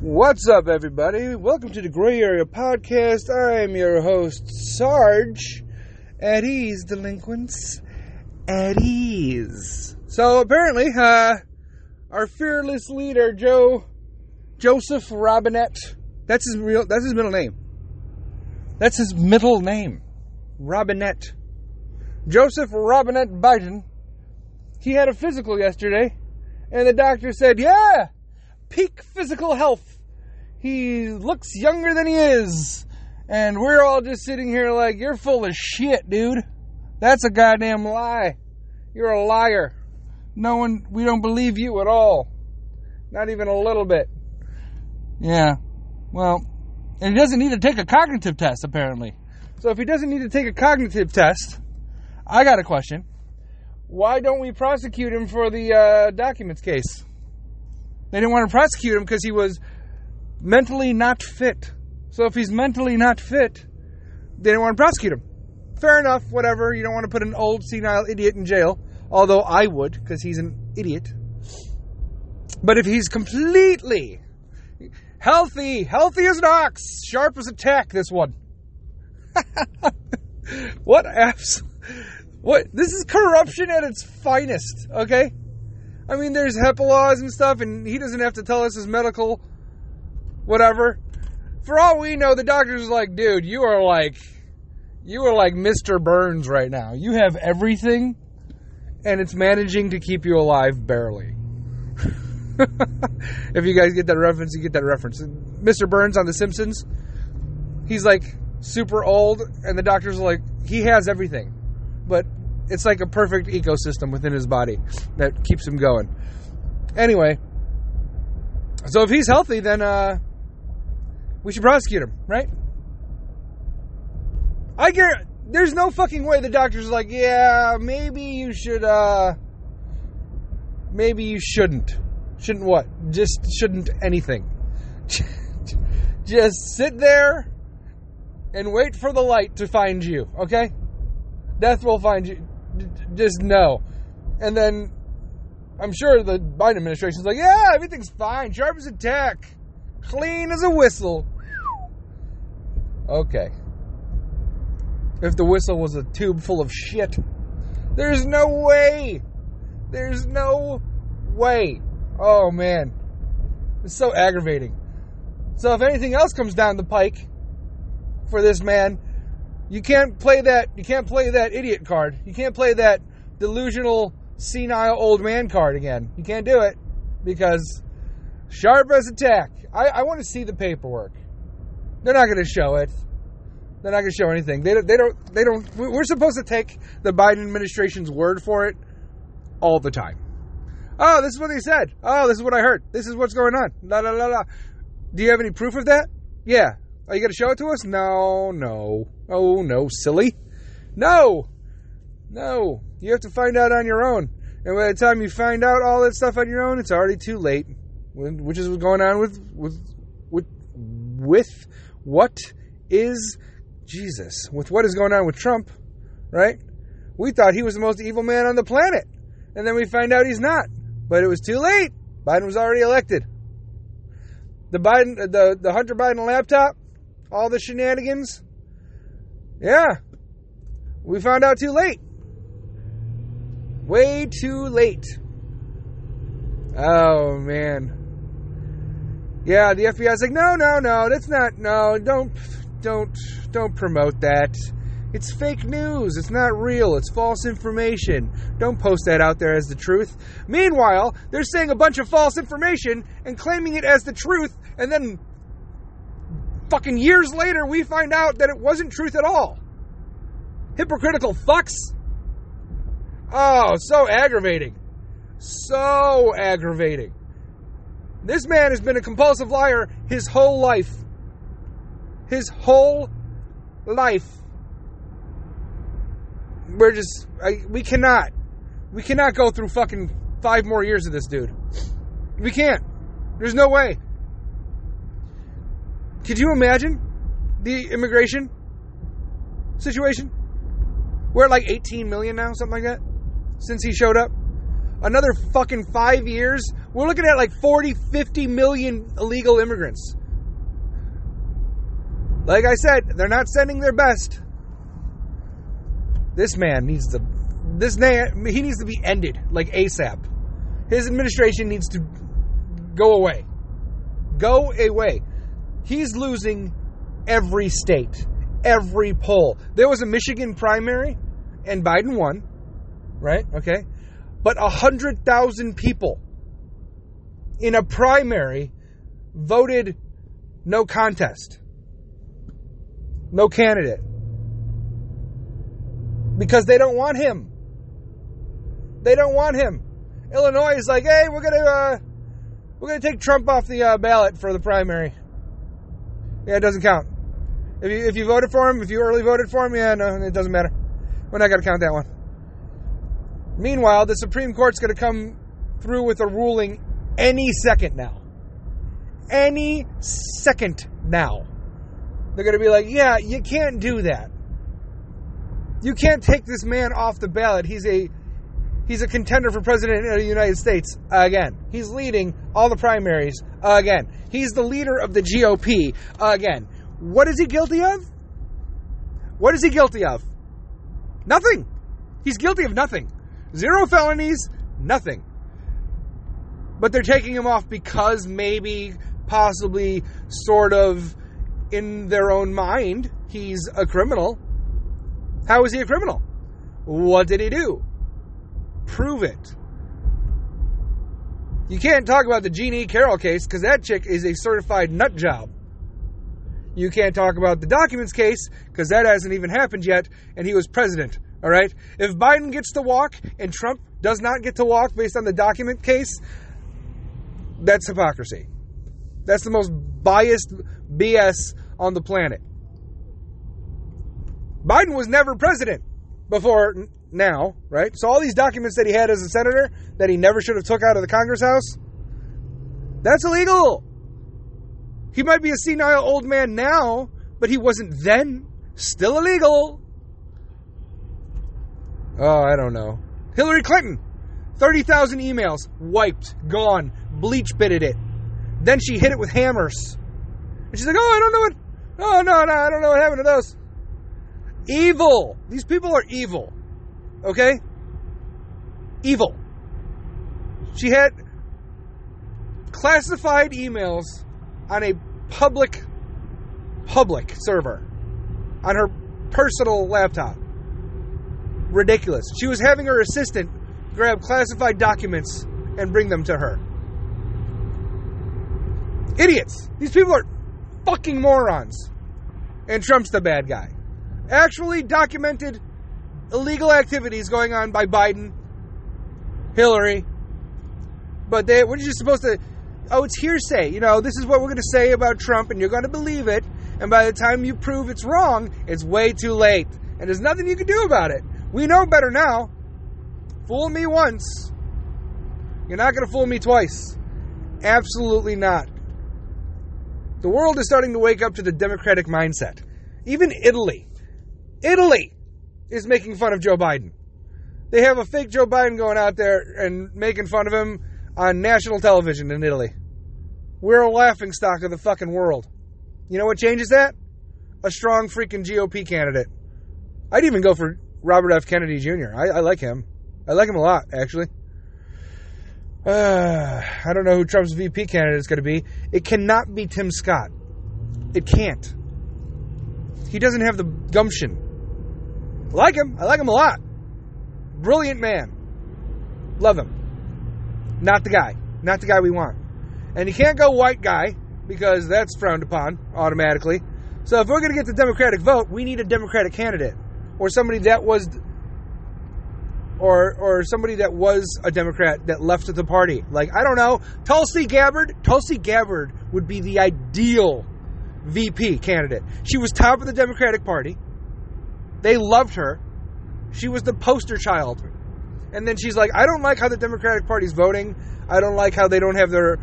What's up, everybody? Welcome to the Gray Area Podcast. I am your host, Sarge. At ease, delinquents. At ease. So apparently, uh, our fearless leader, Joe Joseph Robinette, that's his real, that's his middle name. That's his middle name, Robinette. Joseph Robinette Biden. He had a physical yesterday, and the doctor said, "Yeah, peak physical health. He looks younger than he is." And we're all just sitting here like, "You're full of shit, dude. That's a goddamn lie. You're a liar. No one, we don't believe you at all. Not even a little bit." Yeah. Well, and he doesn't need to take a cognitive test, apparently. So if he doesn't need to take a cognitive test, I got a question. Why don't we prosecute him for the uh, documents case? They didn't want to prosecute him because he was mentally not fit. So if he's mentally not fit, they didn't want to prosecute him. Fair enough, whatever. You don't want to put an old senile idiot in jail, although I would because he's an idiot. But if he's completely healthy, healthy as an ox, sharp as a tack, this one. what apps? What? This is corruption at its finest, okay? I mean, there's HIPAA laws and stuff, and he doesn't have to tell us his medical whatever. For all we know, the doctor's like, dude, you are like, you are like Mr. Burns right now. You have everything, and it's managing to keep you alive barely. if you guys get that reference, you get that reference. Mr. Burns on The Simpsons, he's like super old, and the doctor's like, he has everything, but it's like a perfect ecosystem within his body that keeps him going. Anyway, so if he's healthy, then uh, we should prosecute him, right? I get. There's no fucking way the doctor's like, yeah, maybe you should. uh Maybe you shouldn't. Shouldn't what? Just shouldn't anything. Just sit there and wait for the light to find you, okay? Death will find you. Just know. And then I'm sure the Biden administration's like, yeah, everything's fine. Sharp as a tack. Clean as a whistle. Okay. If the whistle was a tube full of shit, there's no way. There's no way. Oh man. It's so aggravating. So if anything else comes down the pike for this man, you can't play that you can't play that idiot card. You can't play that delusional senile old man card again. You can't do it because sharp as a tack. I, I want to see the paperwork. They're not going to show it. They're not going to show anything. They don't. They don't. They don't. We're supposed to take the Biden administration's word for it all the time. Oh, this is what they said. Oh, this is what I heard. This is what's going on. La la la la. Do you have any proof of that? Yeah. Are you going to show it to us? No, no. Oh, no, silly. No. No. You have to find out on your own. And by the time you find out all that stuff on your own, it's already too late. Which is what's going on with with with with what is Jesus? With what is going on with Trump, right? We thought he was the most evil man on the planet. And then we find out he's not. But it was too late. Biden was already elected. The Biden the the Hunter Biden laptop, all the shenanigans. Yeah. We found out too late. Way too late. Oh man. Yeah, the FBI's like, no, no, no, that's not, no, don't, don't, don't promote that. It's fake news. It's not real. It's false information. Don't post that out there as the truth. Meanwhile, they're saying a bunch of false information and claiming it as the truth, and then fucking years later, we find out that it wasn't truth at all. Hypocritical fucks. Oh, so aggravating. So aggravating. This man has been a compulsive liar his whole life. His whole life. We're just, I, we cannot, we cannot go through fucking five more years of this dude. We can't. There's no way. Could you imagine the immigration situation? We're at like 18 million now, something like that, since he showed up. Another fucking five years, We're looking at like 40, 50 million illegal immigrants. Like I said, they're not sending their best. This man needs to this man he needs to be ended like ASAP. His administration needs to go away. Go away. He's losing every state, every poll. There was a Michigan primary and Biden won, right? Okay. But 100,000 people in a primary voted no contest, no candidate, because they don't want him. They don't want him. Illinois is like, hey, we're gonna uh, we're gonna take Trump off the uh, ballot for the primary. Yeah, it doesn't count. If you if you voted for him, if you early voted for him, yeah, no, it doesn't matter. We're not gonna count that one. Meanwhile, the Supreme Court's gonna come through with a ruling any second now. Any second now. They're gonna be like, yeah, you can't do that. You can't take this man off the ballot. He's a He's a contender for president of the United States again. He's leading all the primaries again. He's the leader of the GOP again. What is he guilty of? What is he guilty of? Nothing. He's guilty of nothing. Zero felonies, nothing. But they're taking him off because maybe, possibly, sort of, in their own mind, he's a criminal. How is he a criminal? What did he do? Prove it. You can't talk about the Jean E. Carroll case because that chick is a certified nut job. You can't talk about the documents case because that hasn't even happened yet, and he was president. All right? If Biden gets to walk and Trump does not get to walk based on the document case, that's hypocrisy. That's the most biased BS on the planet. Biden was never president before now, right? So all these documents that he had as a senator that he never should have took out of the Congress House, that's illegal. He might be a senile old man now, but he wasn't then. Still illegal. Oh, I don't know. Hillary Clinton, 30,000 emails, wiped, gone, bleach bitted it. Then she hit it with hammers. And she's like, oh, I don't know what, oh, no, no, I don't know what happened to those. Evil. These people are evil. Okay? Evil. She had classified emails on a public public server on her personal laptop. Ridiculous. She was having her assistant grab classified documents and bring them to her. Idiots. These people are fucking morons. And Trump's the bad guy. Actually documented illegal activities going on by Biden, Hillary. But they, we're just supposed to, oh, it's hearsay. You know, this is what we're going to say about Trump, and you're going to believe it. And by the time you prove it's wrong, it's way too late. And there's nothing you can do about it. We know better now. Fool me once. You're not going to fool me twice. Absolutely not. The world is starting to wake up to the democratic mindset. Even Italy. Italy is making fun of Joe Biden. They have a fake Joe Biden going out there and making fun of him on national television in Italy. We're a laughing stock of the fucking world. You know what changes that? A strong freaking GOP candidate. I'd even go for Robert F. Kennedy Jr. I, I like him. I like him a lot, actually. Uh, I don't know who Trump's VP candidate is going to be. It cannot be Tim Scott. It can't. He doesn't have the gumption like him. I like him a lot. Brilliant man. Love him. Not the guy. Not the guy we want. And you can't go white guy because that's frowned upon automatically. So if we're going to get the Democratic vote, we need a Democratic candidate or somebody that was or or somebody that was a Democrat that left the party. Like I don't know, Tulsi Gabbard. Tulsi Gabbard would be the ideal VP candidate. She was top of the Democratic Party. They loved her. She was the poster child. And then she's like, I don't like how the Democratic Party's voting. I don't like how they don't have their,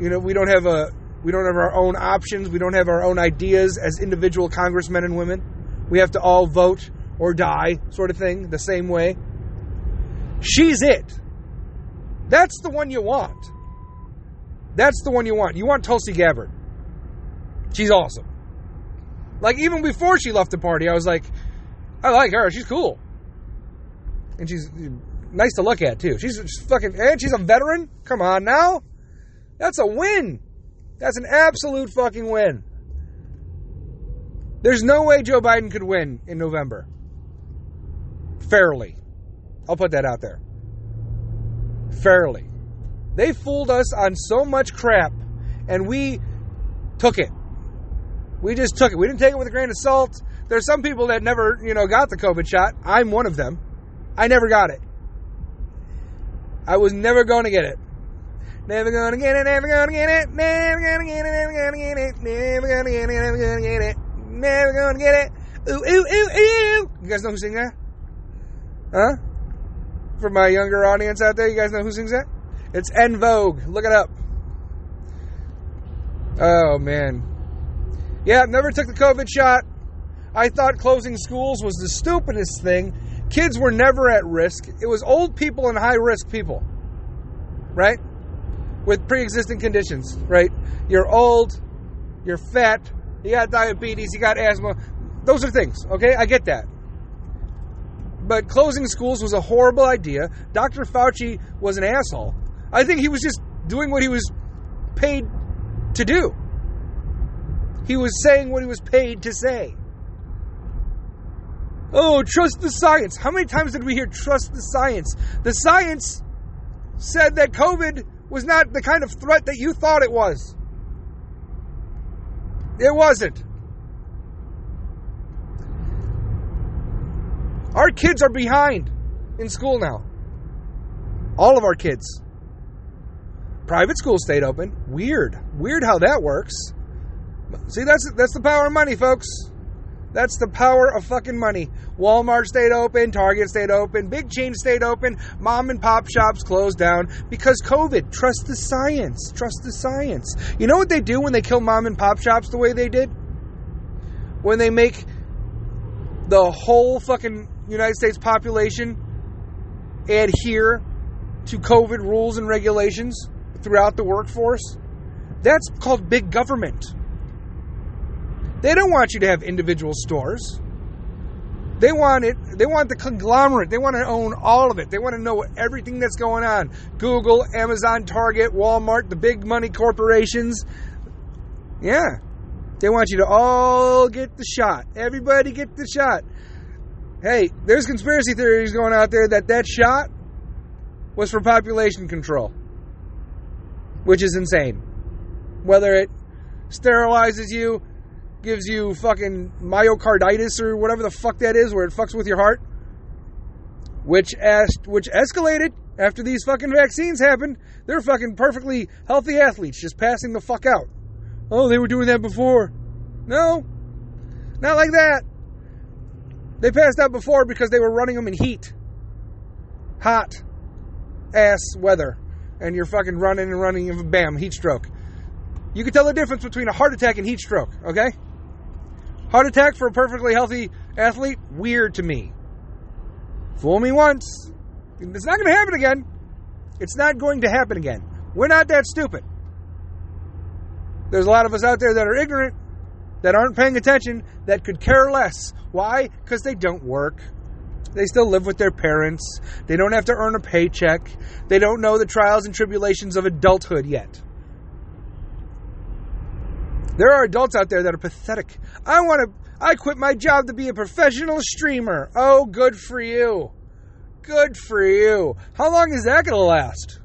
you know, we don't have a, we don't have our own options. We don't have our own ideas as individual congressmen and women. We have to all vote or die, sort of thing, the same way. She's it. That's the one you want. That's the one you want. You want Tulsi Gabbard. She's awesome. Like even before she left the party, I was like, I like her. She's cool, and she's nice to look at too. She's fucking and she's a veteran. Come on now, that's a win. That's an absolute fucking win. There's no way Joe Biden could win in November. Fairly. I'll put that out there. Fairly. They fooled us on so much crap, and we took it. We just took it. We didn't take it with a grain of salt. There's some people that never, you know, got the COVID shot. I'm one of them. I never got it. I was never going to get it. Never gonna get it, never gonna get it, never gonna get it, never gonna get it, never gonna get it, never gonna get it, never gonna get it. Ooh, ooh, ooh, ooh. You guys know who sings that? Huh? For my younger audience out there, you guys know who sings that? It's En Vogue. Look it up. Oh, man. Yeah, never took the COVID shot. I thought closing schools was the stupidest thing. Kids were never at risk. It was old people and high risk people, right? With pre existing conditions, right? You're old, you're fat, you got diabetes, you got asthma. Those are things, okay? I get that. But closing schools was a horrible idea. Dr. Fauci was an asshole. I think he was just doing what he was paid to do. He was saying what he was paid to say. Oh, trust the science. How many times did we hear trust the science? The science said that COVID was not the kind of threat that you thought it was. It wasn't. Our kids are behind in school now. All of our kids. Private schools stayed open. Weird. Weird how that works. See, that's that's the power of money, folks. That's the power of fucking money. Walmart stayed open, Target stayed open, big chains stayed open, mom and pop shops closed down because COVID. Trust the science. Trust the science. You know what they do when they kill mom and pop shops the way they did? When they make the whole fucking United States population adhere to COVID rules and regulations throughout the workforce? That's called big government. They don't want you to have individual stores. They want it. They want the conglomerate. They want to own all of it. They want to know everything that's going on. Google, Amazon, Target, Walmart, the big money corporations. Yeah, they want you to all get the shot. Everybody get the shot. Hey, there's conspiracy theories going out there that that shot was for population control, which is insane. Whether it sterilizes you, gives you fucking myocarditis or whatever the fuck that is, where it fucks with your heart, which asked, which escalated after these fucking vaccines happened. They're fucking perfectly healthy athletes just passing the fuck out. Oh, they were doing that before. No, not like that. They passed out before because they were running them in heat, hot ass weather, and you're fucking running and running, and bam, heat stroke. You can tell the difference between a heart attack and heat stroke, okay? Heart attack for a perfectly healthy athlete, weird to me. Fool me once. It's not going to happen again. It's not going to happen again. We're not that stupid. There's a lot of us out there that are ignorant, that aren't paying attention, that could care less. Why? Because they don't work. They still live with their parents. They don't have to earn a paycheck. They don't know the trials and tribulations of adulthood yet. There are adults out there that are pathetic. I want to, I quit my job to be a professional streamer. Oh, good for you. Good for you. How long is that going to last?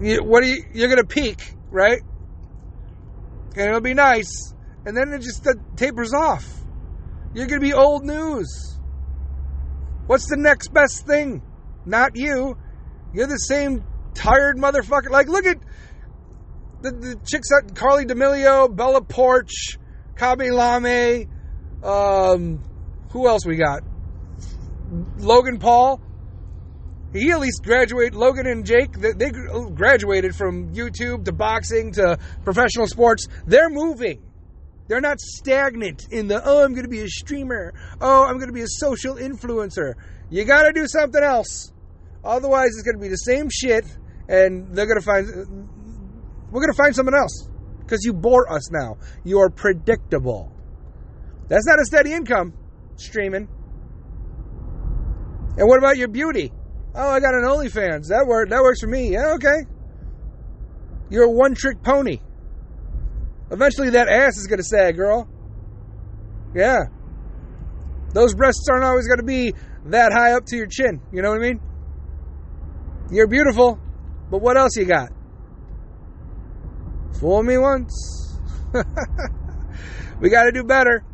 You, what are you, you're going to peak, right? And it'll be nice. And then it just tapers off. You're going to be old news. What's the next best thing? Not you. You're the same tired motherfucker. Like, look at the, the chicks that Carly D'Amelio, Bella Poarch, Khaby Lame, um, who else we got? Logan Paul. He at least graduated. Logan and Jake, they, they graduated from YouTube to boxing to professional sports. They're moving. They're not stagnant in the, oh, I'm going to be a streamer. Oh, I'm going to be a social influencer. You got to do something else. Otherwise, it's going to be the same shit and they're gonna find we're gonna find someone else because you bore us now. You are predictable. That's not a steady income streaming. And what about your beauty? Oh, I got an OnlyFans. That work that works for me. Yeah, okay. You're a one trick pony. Eventually that ass is gonna sag, girl. Yeah. Those breasts aren't always gonna be that high up to your chin. You know what I mean? You're beautiful, but what else you got? Fool me once. we got to do better.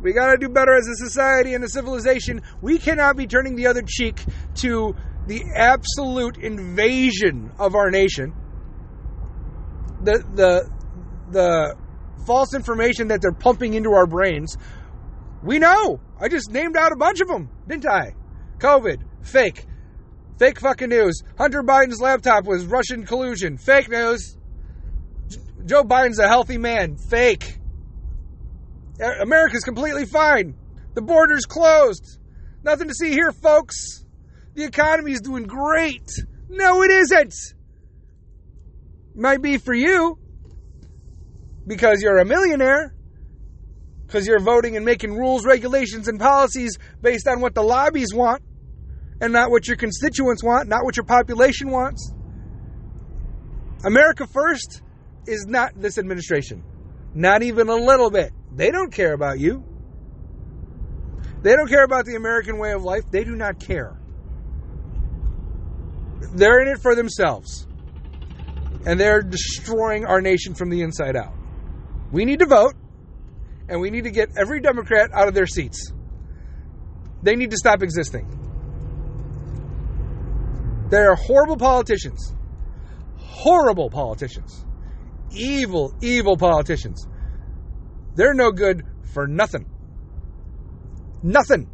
We got to do better as a society and a civilization. We cannot be turning the other cheek to the absolute invasion of our nation. The the the false information that they're pumping into our brains. We know. I just named out a bunch of them, didn't I? COVID, fake. Fake fucking news. Hunter Biden's laptop was Russian collusion. Fake news. Joe Biden's a healthy man. Fake. America's completely fine. The border's closed. Nothing to see here, folks. The economy's doing great. No, it isn't. Might be for you because you're a millionaire, because you're voting and making rules, regulations, and policies based on what the lobbies want and not what your constituents want, not what your population wants. America First is not this administration. Not even a little bit. They don't care about you. They don't care about the American way of life. They do not care. They're in it for themselves. And they're destroying our nation from the inside out. We need to vote, and we need to get every Democrat out of their seats. They need to stop existing. They are horrible politicians. Horrible politicians. Evil, evil politicians. They're no good for nothing. Nothing.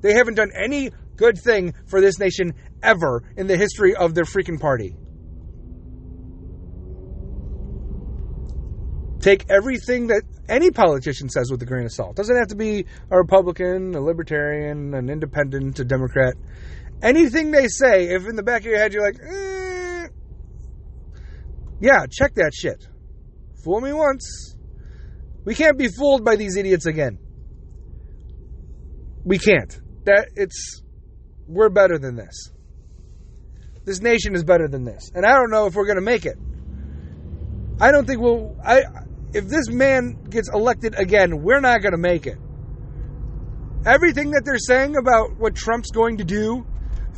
They haven't done any good thing for this nation ever in the history of their freaking party. Take everything that any politician says with a grain of salt. Doesn't have to be a Republican, a Libertarian, an Independent, a Democrat anything they say, if in the back of your head you're like, eh, yeah, check that shit. Fool me once. We can't be fooled by these idiots again. We can't. That it's we're better than this. This nation is better than this. And I don't know if we're going to make it. I don't think we'll I if this man gets elected again, we're not going to make it. Everything that they're saying about what Trump's going to do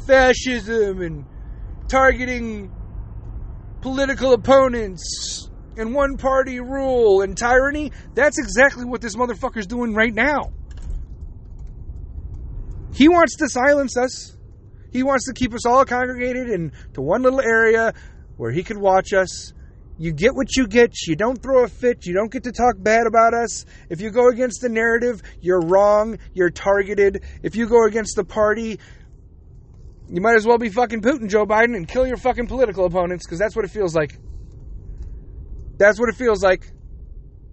fascism and targeting political opponents and one party rule and tyranny, that's exactly what this motherfucker's doing right now. He wants to silence us. He wants to keep us all congregated into one little area where he can watch us. You get what you get. You don't throw a fit. You don't get to talk bad about us. If you go against the narrative, you're wrong. You're targeted. If you go against the party, you might as well be fucking Putin, Joe Biden, and kill your fucking political opponents because that's what it feels like. That's what it feels like.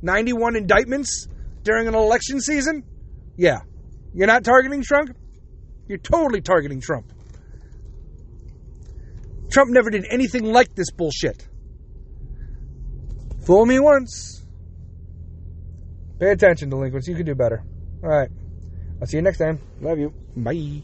91 indictments during an election season? Yeah. You're not targeting Trump? You're totally targeting Trump. Trump never did anything like this bullshit. Fool me once. Pay attention, delinquents. You can do better. All right. I'll see you next time. Love you. Bye.